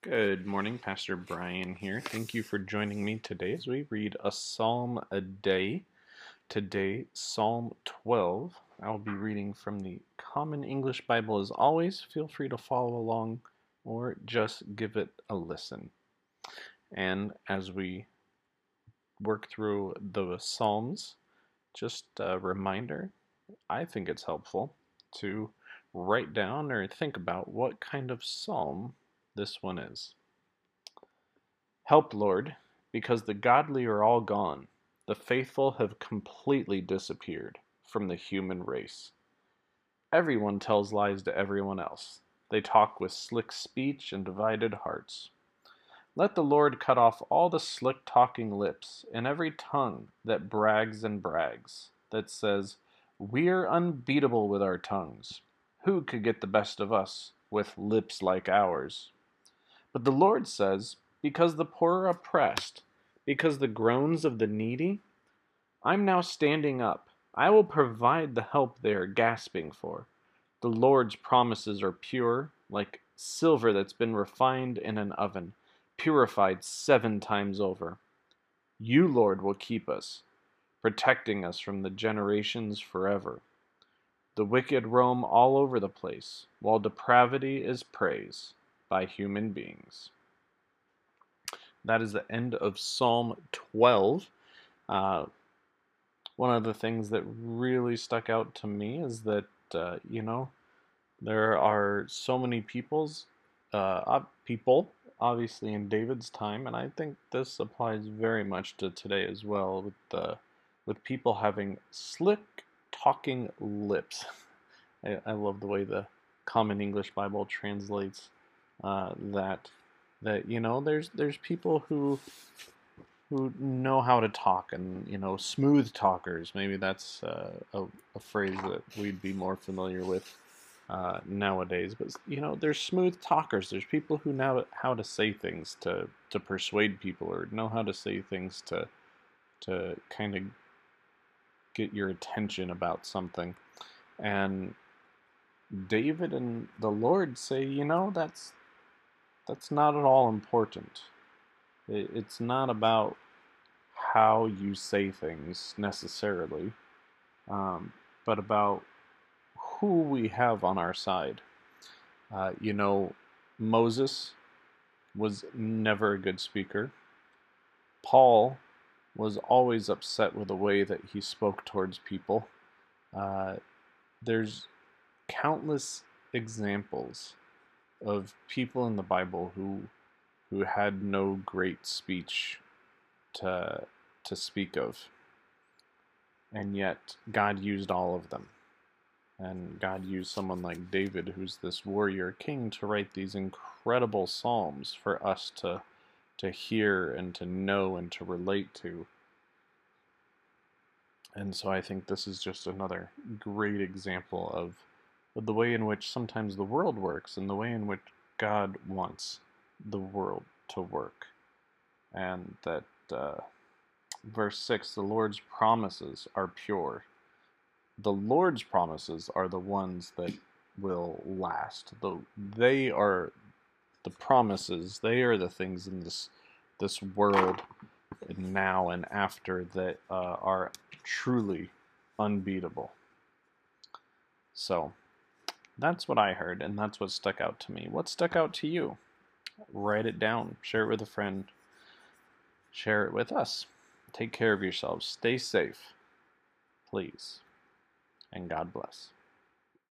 Good morning, Pastor Brian here. Thank you for joining me today as we read a psalm a day. Today, Psalm 12. I'll be reading from the Common English Bible as always. Feel free to follow along or just give it a listen. And as we work through the Psalms, just a reminder I think it's helpful to write down or think about what kind of psalm this one is. Help, Lord, because the godly are all gone. The faithful have completely disappeared from the human race. Everyone tells lies to everyone else. They talk with slick speech and divided hearts. Let the Lord cut off all the slick talking lips and every tongue that brags and brags, that says, We're unbeatable with our tongues. Who could get the best of us with lips like ours? But the Lord says, Because the poor are oppressed, because the groans of the needy, I'm now standing up. I will provide the help they are gasping for. The Lord's promises are pure, like silver that's been refined in an oven, purified seven times over. You, Lord, will keep us, protecting us from the generations forever. The wicked roam all over the place, while depravity is praise by human beings. That is the end of Psalm 12. Uh, one of the things that really stuck out to me is that, uh, you know, there are so many peoples, uh, people, obviously in David's time, and I think this applies very much to today as well, with the with people having slick talking lips. I, I love the way the Common English Bible translates uh, that that you know there's there's people who who know how to talk and you know smooth talkers. Maybe that's uh, a, a, phrase that we'd be more familiar with uh, nowadays. But you know there's smooth talkers. There's people who know how to say things to to persuade people or know how to say things to to kind of get your attention about something. And David and the Lord say, you know, that's that's not at all important. It's not about how you say things necessarily, um, but about who we have on our side. Uh, you know, Moses was never a good speaker. Paul was always upset with the way that he spoke towards people. Uh, there's countless examples of people in the Bible who who had no great speech to to speak of. And yet God used all of them. And God used someone like David, who's this warrior king, to write these incredible psalms for us to to hear and to know and to relate to. And so I think this is just another great example of but the way in which sometimes the world works and the way in which God wants the world to work. And that uh, verse 6 the Lord's promises are pure. The Lord's promises are the ones that will last. The, they are the promises, they are the things in this, this world now and after that uh, are truly unbeatable. So, that's what I heard, and that's what stuck out to me. What stuck out to you? Write it down, share it with a friend, share it with us. Take care of yourselves, stay safe, please, and God bless.